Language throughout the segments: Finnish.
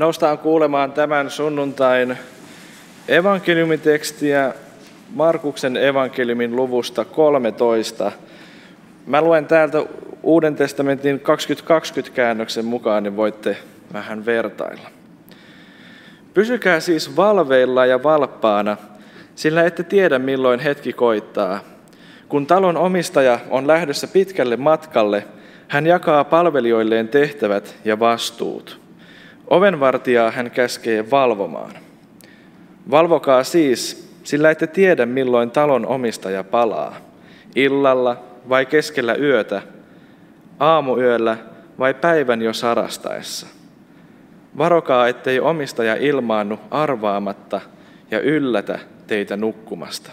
Noustaan kuulemaan tämän sunnuntain evankeliumitekstiä Markuksen evankeliumin luvusta 13. Mä luen täältä Uuden testamentin 2020 käännöksen mukaan, niin voitte vähän vertailla. Pysykää siis valveilla ja valppaana, sillä ette tiedä milloin hetki koittaa. Kun talon omistaja on lähdössä pitkälle matkalle, hän jakaa palvelijoilleen tehtävät ja vastuut. Ovenvartijaa hän käskee valvomaan. Valvokaa siis, sillä ette tiedä milloin talon omistaja palaa. Illalla vai keskellä yötä, aamuyöllä vai päivän jo sarastaessa. Varokaa, ettei omistaja ilmaannu arvaamatta ja yllätä teitä nukkumasta.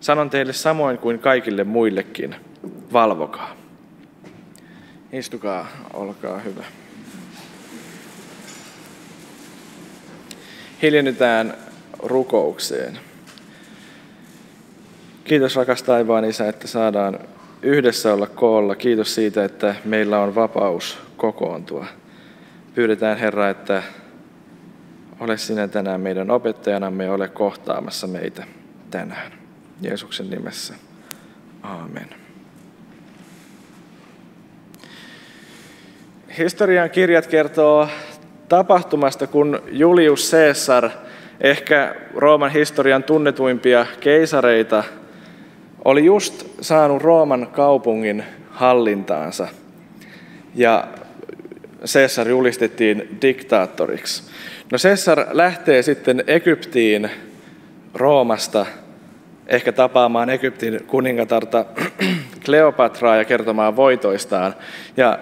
Sanon teille samoin kuin kaikille muillekin, valvokaa. Istukaa, olkaa hyvä. Hiljennytään rukoukseen. Kiitos rakas taivaan Isä, että saadaan yhdessä olla koolla. Kiitos siitä, että meillä on vapaus kokoontua. Pyydetään Herra, että ole sinä tänään meidän opettajanamme ja ole kohtaamassa meitä tänään. Jeesuksen nimessä. Aamen. Historian kirjat kertoo tapahtumasta, kun Julius Caesar, ehkä Rooman historian tunnetuimpia keisareita, oli just saanut Rooman kaupungin hallintaansa. Ja Caesar julistettiin diktaattoriksi. No Caesar lähtee sitten Egyptiin Roomasta ehkä tapaamaan Egyptin kuningatarta Kleopatraa ja kertomaan voitoistaan. Ja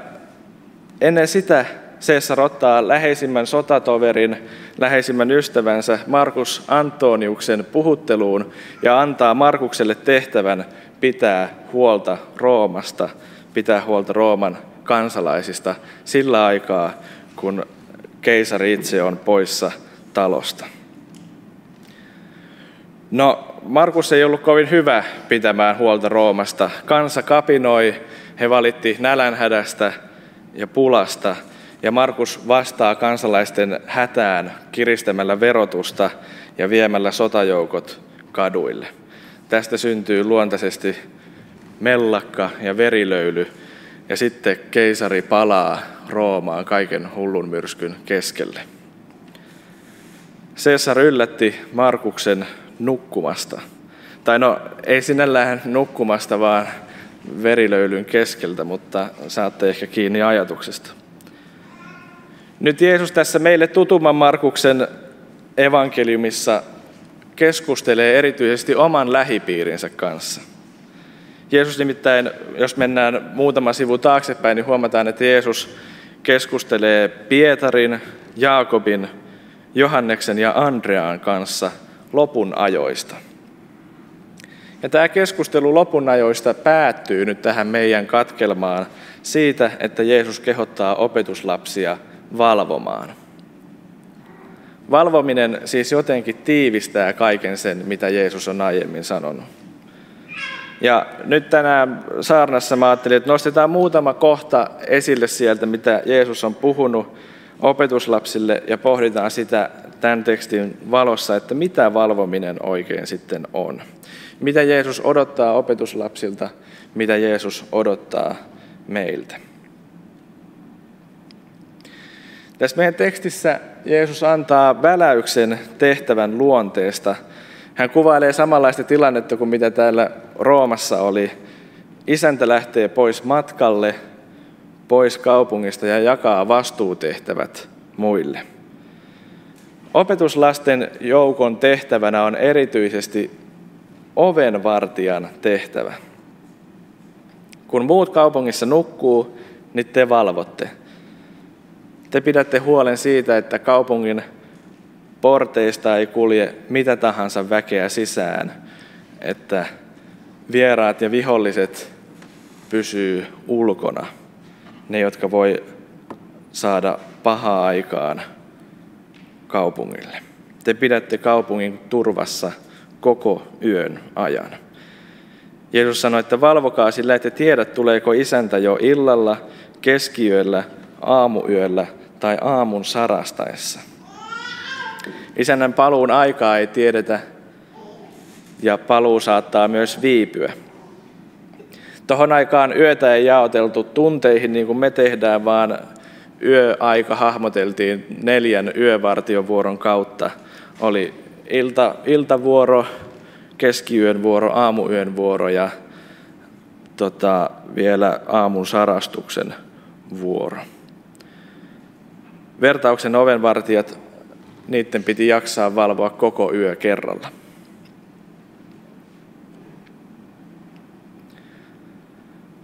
ennen sitä Caesar ottaa läheisimmän sotatoverin, läheisimmän ystävänsä Markus Antoniuksen puhutteluun ja antaa Markukselle tehtävän pitää huolta Roomasta, pitää huolta Rooman kansalaisista sillä aikaa, kun keisari itse on poissa talosta. No, Markus ei ollut kovin hyvä pitämään huolta Roomasta. Kansa kapinoi, he valitti nälänhädästä ja pulasta – ja Markus vastaa kansalaisten hätään kiristämällä verotusta ja viemällä sotajoukot kaduille. Tästä syntyy luontaisesti mellakka ja verilöyly, ja sitten keisari palaa Roomaan kaiken hullun myrskyn keskelle. Caesar yllätti Markuksen nukkumasta. Tai no, ei sinällään nukkumasta, vaan verilöylyn keskeltä, mutta saatte ehkä kiinni ajatuksesta. Nyt Jeesus tässä meille tutumman Markuksen evankeliumissa keskustelee erityisesti oman lähipiirinsä kanssa. Jeesus nimittäin, jos mennään muutama sivu taaksepäin, niin huomataan, että Jeesus keskustelee Pietarin, Jaakobin, Johanneksen ja Andreaan kanssa lopun ajoista. Ja tämä keskustelu lopun ajoista päättyy nyt tähän meidän katkelmaan siitä, että Jeesus kehottaa opetuslapsia – valvomaan. Valvominen siis jotenkin tiivistää kaiken sen, mitä Jeesus on aiemmin sanonut. Ja nyt tänään saarnassa mä ajattelin, että nostetaan muutama kohta esille sieltä, mitä Jeesus on puhunut opetuslapsille ja pohditaan sitä tämän tekstin valossa, että mitä valvominen oikein sitten on. Mitä Jeesus odottaa opetuslapsilta, mitä Jeesus odottaa meiltä. Tässä meidän tekstissä Jeesus antaa väläyksen tehtävän luonteesta. Hän kuvailee samanlaista tilannetta kuin mitä täällä Roomassa oli. Isäntä lähtee pois matkalle, pois kaupungista ja jakaa vastuutehtävät muille. Opetuslasten joukon tehtävänä on erityisesti ovenvartijan tehtävä. Kun muut kaupungissa nukkuu, niin te valvotte – te pidätte huolen siitä, että kaupungin porteista ei kulje mitä tahansa väkeä sisään, että vieraat ja viholliset pysyy ulkona, ne jotka voi saada pahaa aikaan kaupungille. Te pidätte kaupungin turvassa koko yön ajan. Jeesus sanoi, että valvokaa sillä, että tiedät, tuleeko isäntä jo illalla, keskiyöllä, aamuyöllä tai aamun sarastaessa. Isännän paluun aikaa ei tiedetä ja paluu saattaa myös viipyä. Tuohon aikaan yötä ei jaoteltu tunteihin niin kuin me tehdään, vaan yöaika hahmoteltiin neljän yövartiovuoron kautta. Oli ilta, iltavuoro, keskiyön vuoro, aamuyön vuoro ja tota, vielä aamun sarastuksen vuoro. Vertauksen ovenvartijat, niiden piti jaksaa valvoa koko yö kerralla.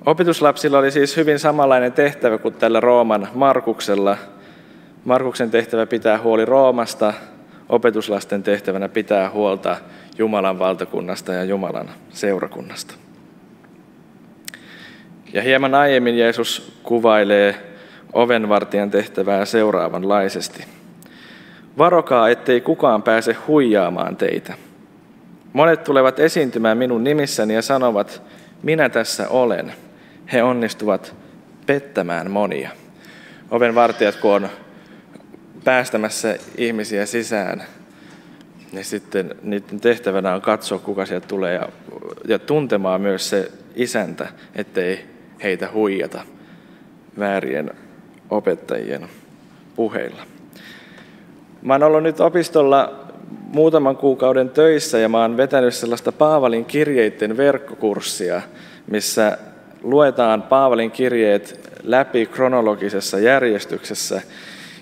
Opetuslapsilla oli siis hyvin samanlainen tehtävä kuin tällä Rooman Markuksella. Markuksen tehtävä pitää huoli Roomasta, opetuslasten tehtävänä pitää huolta Jumalan valtakunnasta ja Jumalan seurakunnasta. Ja hieman aiemmin Jeesus kuvailee ovenvartijan tehtävää seuraavanlaisesti. Varokaa, ettei kukaan pääse huijaamaan teitä. Monet tulevat esiintymään minun nimissäni ja sanovat, minä tässä olen – he onnistuvat pettämään monia. Ovenvartijat, kun on päästämässä ihmisiä sisään, niin sitten niiden tehtävänä on katsoa, kuka sieltä tulee ja, ja tuntemaan myös se isäntä, ettei heitä huijata väärien opettajien puheilla. Mä oon ollut nyt opistolla muutaman kuukauden töissä ja mä oon vetänyt sellaista Paavalin kirjeiden verkkokurssia, missä luetaan Paavalin kirjeet läpi kronologisessa järjestyksessä.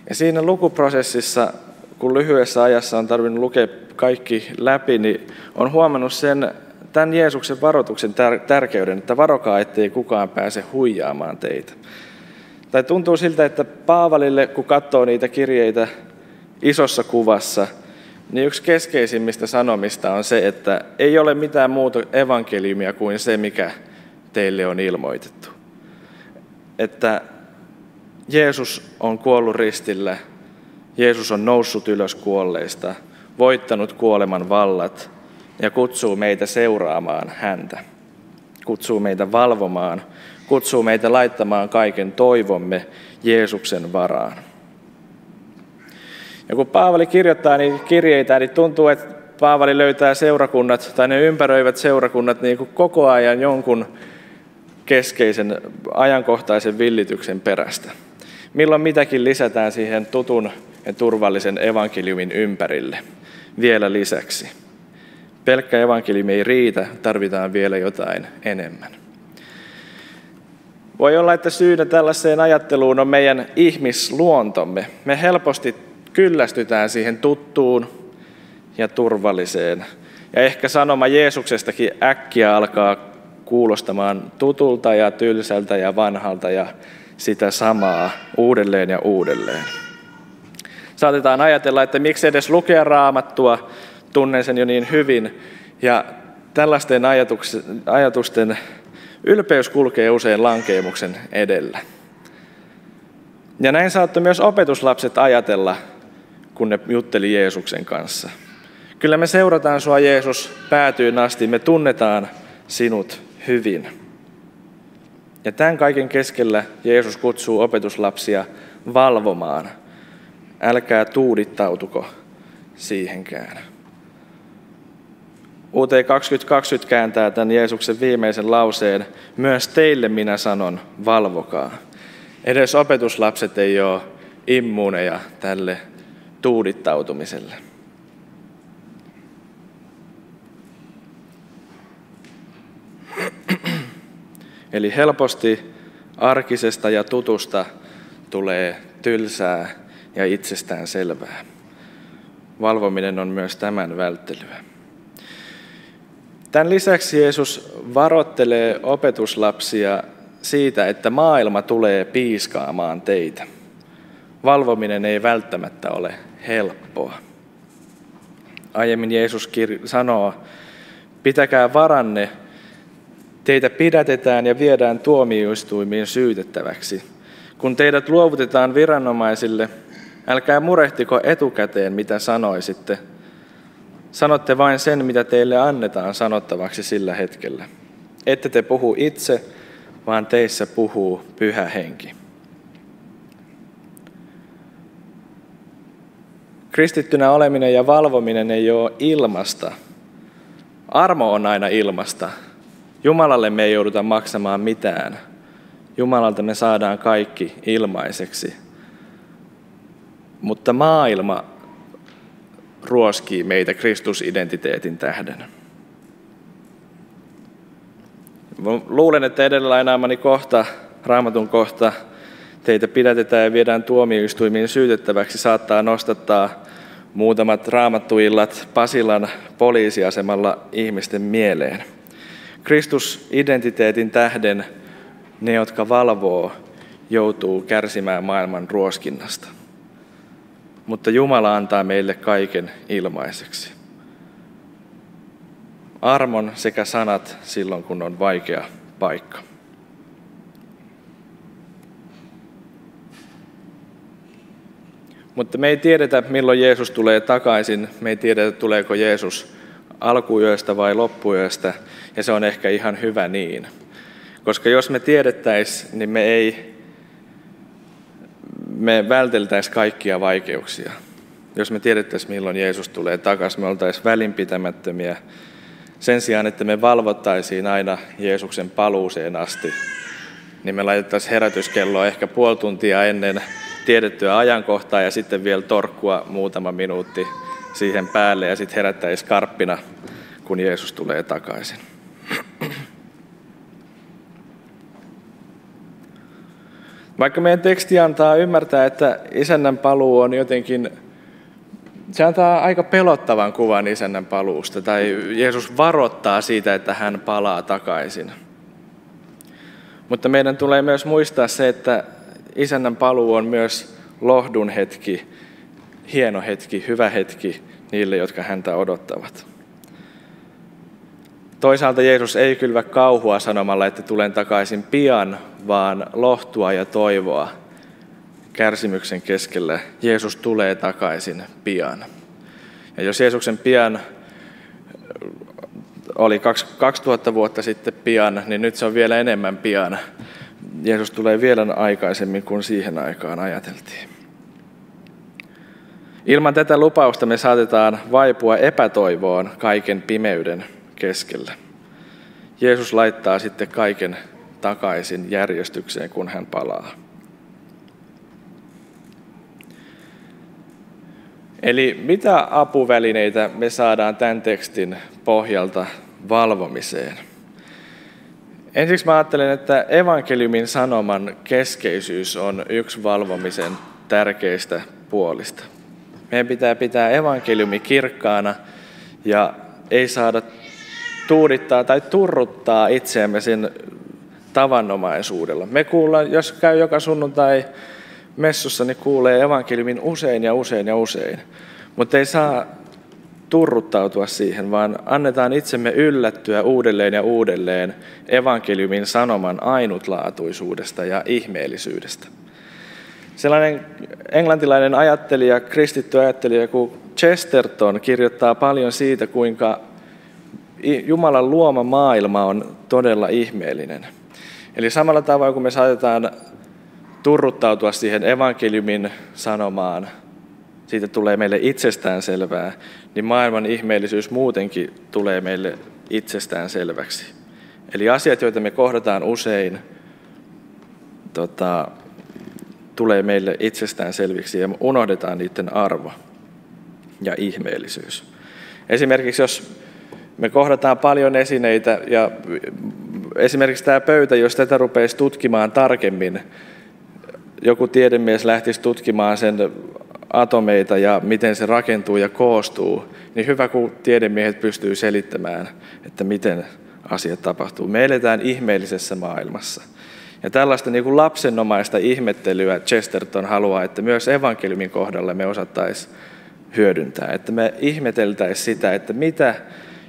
Ja siinä lukuprosessissa, kun lyhyessä ajassa on tarvinnut lukea kaikki läpi, niin on huomannut sen, tämän Jeesuksen varoituksen tärkeyden, että varokaa, ettei kukaan pääse huijaamaan teitä. Tai tuntuu siltä, että Paavalille, kun katsoo niitä kirjeitä isossa kuvassa, niin yksi keskeisimmistä sanomista on se, että ei ole mitään muuta evankeliumia kuin se, mikä teille on ilmoitettu. Että Jeesus on kuollut ristillä, Jeesus on noussut ylös kuolleista, voittanut kuoleman vallat ja kutsuu meitä seuraamaan häntä. Kutsuu meitä valvomaan, kutsuu meitä laittamaan kaiken toivomme Jeesuksen varaan. Ja kun Paavali kirjoittaa niitä kirjeitä, niin tuntuu, että Paavali löytää seurakunnat, tai ne ympäröivät seurakunnat niin kuin koko ajan jonkun keskeisen ajankohtaisen villityksen perästä. Milloin mitäkin lisätään siihen tutun ja turvallisen evankeliumin ympärille vielä lisäksi. Pelkkä evankeliumi ei riitä, tarvitaan vielä jotain enemmän. Voi olla, että syynä tällaiseen ajatteluun on meidän ihmisluontomme. Me helposti kyllästytään siihen tuttuun ja turvalliseen. Ja ehkä sanoma Jeesuksestakin äkkiä alkaa kuulostamaan tutulta ja tylsältä ja vanhalta ja sitä samaa uudelleen ja uudelleen. Saatetaan ajatella, että miksi edes lukea raamattua, tunnen sen jo niin hyvin. Ja tällaisten ajatusten ylpeys kulkee usein lankeemuksen edellä. Ja näin saattoi myös opetuslapset ajatella, kun ne jutteli Jeesuksen kanssa. Kyllä me seurataan sua Jeesus päätyyn asti, me tunnetaan sinut hyvin. Ja tämän kaiken keskellä Jeesus kutsuu opetuslapsia valvomaan. Älkää tuudittautuko siihenkään. UT 2020 kääntää tämän Jeesuksen viimeisen lauseen. Myös teille minä sanon, valvokaa. Edes opetuslapset ei ole immuuneja tälle tuudittautumiselle. Eli helposti arkisesta ja tutusta tulee tylsää ja itsestään selvää. Valvominen on myös tämän välttelyä. Tämän lisäksi Jeesus varottelee opetuslapsia siitä, että maailma tulee piiskaamaan teitä. Valvominen ei välttämättä ole helppoa. Aiemmin Jeesus sanoo, pitäkää varanne Teitä pidätetään ja viedään tuomioistuimiin syytettäväksi. Kun teidät luovutetaan viranomaisille, älkää murehtiko etukäteen, mitä sanoisitte. Sanotte vain sen, mitä teille annetaan sanottavaksi sillä hetkellä. Ette te puhu itse, vaan teissä puhuu pyhä henki. Kristittynä oleminen ja valvominen ei ole ilmasta. Armo on aina ilmasta. Jumalalle me ei jouduta maksamaan mitään. Jumalalta me saadaan kaikki ilmaiseksi. Mutta maailma ruoskii meitä Kristusidentiteetin tähden. Luulen, että edellä lainaamani kohta, raamatun kohta, teitä pidätetään ja viedään tuomioistuimiin syytettäväksi, saattaa nostattaa muutamat raamattuillat Pasilan poliisiasemalla ihmisten mieleen. Kristus-identiteetin tähden ne, jotka valvoo, joutuu kärsimään maailman ruoskinnasta. Mutta Jumala antaa meille kaiken ilmaiseksi. Armon sekä sanat silloin, kun on vaikea paikka. Mutta me ei tiedetä, milloin Jeesus tulee takaisin. Me ei tiedetä, tuleeko Jeesus alkuyöstä vai loppuyöstä, ja se on ehkä ihan hyvä niin. Koska jos me tiedettäisiin, niin me ei me välteltäisiin kaikkia vaikeuksia. Jos me tiedettäisiin, milloin Jeesus tulee takaisin, me oltaisiin välinpitämättömiä sen sijaan, että me valvottaisiin aina Jeesuksen paluuseen asti, niin me laitettaisiin herätyskelloa ehkä puoli tuntia ennen tiedettyä ajankohtaa ja sitten vielä torkkua muutama minuutti siihen päälle ja sitten herättäisi karppina, kun Jeesus tulee takaisin. Vaikka meidän teksti antaa ymmärtää, että isännän paluu on jotenkin, se antaa aika pelottavan kuvan isännän paluusta, tai Jeesus varoittaa siitä, että hän palaa takaisin. Mutta meidän tulee myös muistaa se, että isännän paluu on myös lohdun hetki, hieno hetki, hyvä hetki niille, jotka häntä odottavat. Toisaalta Jeesus ei kylvä kauhua sanomalla, että tulen takaisin pian, vaan lohtua ja toivoa kärsimyksen keskellä. Jeesus tulee takaisin pian. Ja jos Jeesuksen pian oli 2000 vuotta sitten pian, niin nyt se on vielä enemmän pian. Jeesus tulee vielä aikaisemmin kuin siihen aikaan ajateltiin. Ilman tätä lupausta me saatetaan vaipua epätoivoon kaiken pimeyden keskellä. Jeesus laittaa sitten kaiken takaisin järjestykseen, kun hän palaa. Eli mitä apuvälineitä me saadaan tämän tekstin pohjalta valvomiseen? Ensiksi mä ajattelen, että evankeliumin sanoman keskeisyys on yksi valvomisen tärkeistä puolista. Meidän pitää pitää evankeliumi kirkkaana ja ei saada tuudittaa tai turruttaa itseämme sen tavanomaisuudella. Me kuullaan, jos käy joka sunnuntai messussa, niin kuulee evankeliumin usein ja usein ja usein. Mutta ei saa turruttautua siihen, vaan annetaan itsemme yllättyä uudelleen ja uudelleen evankeliumin sanoman ainutlaatuisuudesta ja ihmeellisyydestä. Sellainen englantilainen ajattelija, kristitty ajattelija kuin Chesterton kirjoittaa paljon siitä, kuinka Jumalan luoma maailma on todella ihmeellinen. Eli samalla tavalla kun me saatetaan turruttautua siihen evankeliumin sanomaan, siitä tulee meille itsestään selvää, niin maailman ihmeellisyys muutenkin tulee meille itsestään selväksi. Eli asiat, joita me kohdataan usein, tota, tulee meille itsestään selviksi ja unohdetaan niiden arvo ja ihmeellisyys. Esimerkiksi jos me kohdataan paljon esineitä ja esimerkiksi tämä pöytä, jos tätä rupeisi tutkimaan tarkemmin, joku tiedemies lähtisi tutkimaan sen atomeita ja miten se rakentuu ja koostuu, niin hyvä kun tiedemiehet pystyy selittämään, että miten asiat tapahtuu. Me eletään ihmeellisessä maailmassa. Ja tällaista niin kuin lapsenomaista ihmettelyä Chesterton haluaa, että myös evankeliumin kohdalla me osattaisiin hyödyntää. Että me ihmeteltäisiin sitä, että mitä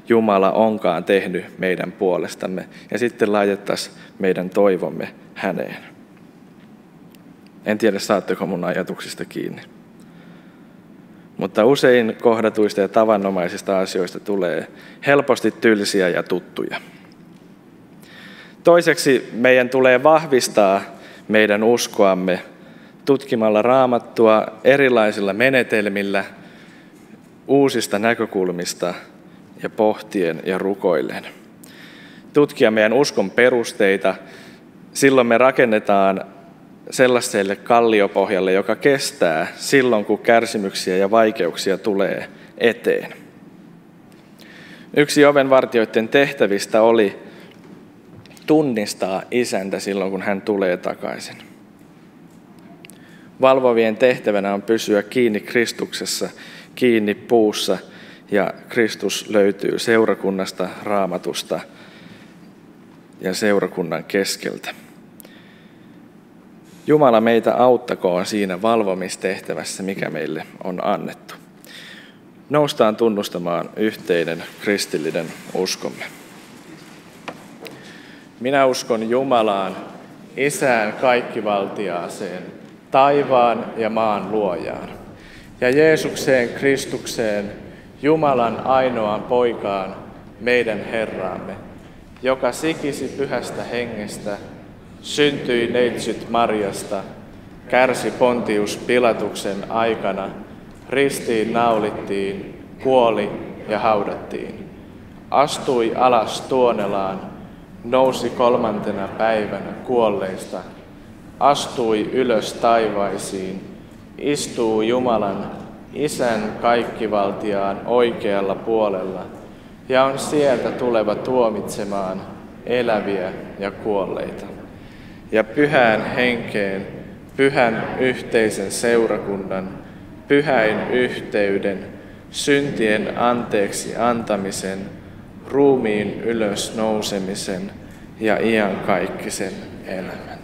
Jumala onkaan tehnyt meidän puolestamme. Ja sitten laitettaisiin meidän toivomme häneen. En tiedä, saatteko mun ajatuksista kiinni. Mutta usein kohdatuista ja tavanomaisista asioista tulee helposti tylsiä ja tuttuja. Toiseksi meidän tulee vahvistaa meidän uskoamme tutkimalla raamattua erilaisilla menetelmillä, uusista näkökulmista ja pohtien ja rukoillen. Tutkia meidän uskon perusteita, silloin me rakennetaan sellaiselle kalliopohjalle, joka kestää silloin, kun kärsimyksiä ja vaikeuksia tulee eteen. Yksi ovenvartijoiden tehtävistä oli tunnistaa isäntä silloin, kun hän tulee takaisin. Valvovien tehtävänä on pysyä kiinni Kristuksessa, kiinni puussa, ja Kristus löytyy seurakunnasta, raamatusta ja seurakunnan keskeltä. Jumala meitä auttakoon siinä valvomistehtävässä, mikä meille on annettu. Noustaan tunnustamaan yhteinen kristillinen uskomme. Minä uskon Jumalaan, Isään kaikkivaltiaaseen, taivaan ja maan luojaan, ja Jeesukseen Kristukseen, Jumalan ainoaan poikaan, meidän Herraamme, joka sikisi pyhästä hengestä, syntyi neitsyt Marjasta, kärsi Pontius Pilatuksen aikana, ristiin naulittiin, kuoli ja haudattiin. Astui alas Tuonelaan, nousi kolmantena päivänä kuolleista, astui ylös taivaisiin, istuu Jumalan, Isän kaikkivaltiaan oikealla puolella ja on sieltä tuleva tuomitsemaan eläviä ja kuolleita. Ja pyhään henkeen, pyhän yhteisen seurakunnan, pyhäin yhteyden, syntien anteeksi antamisen, ruumiin ylös nousemisen ja iankaikkisen elämän.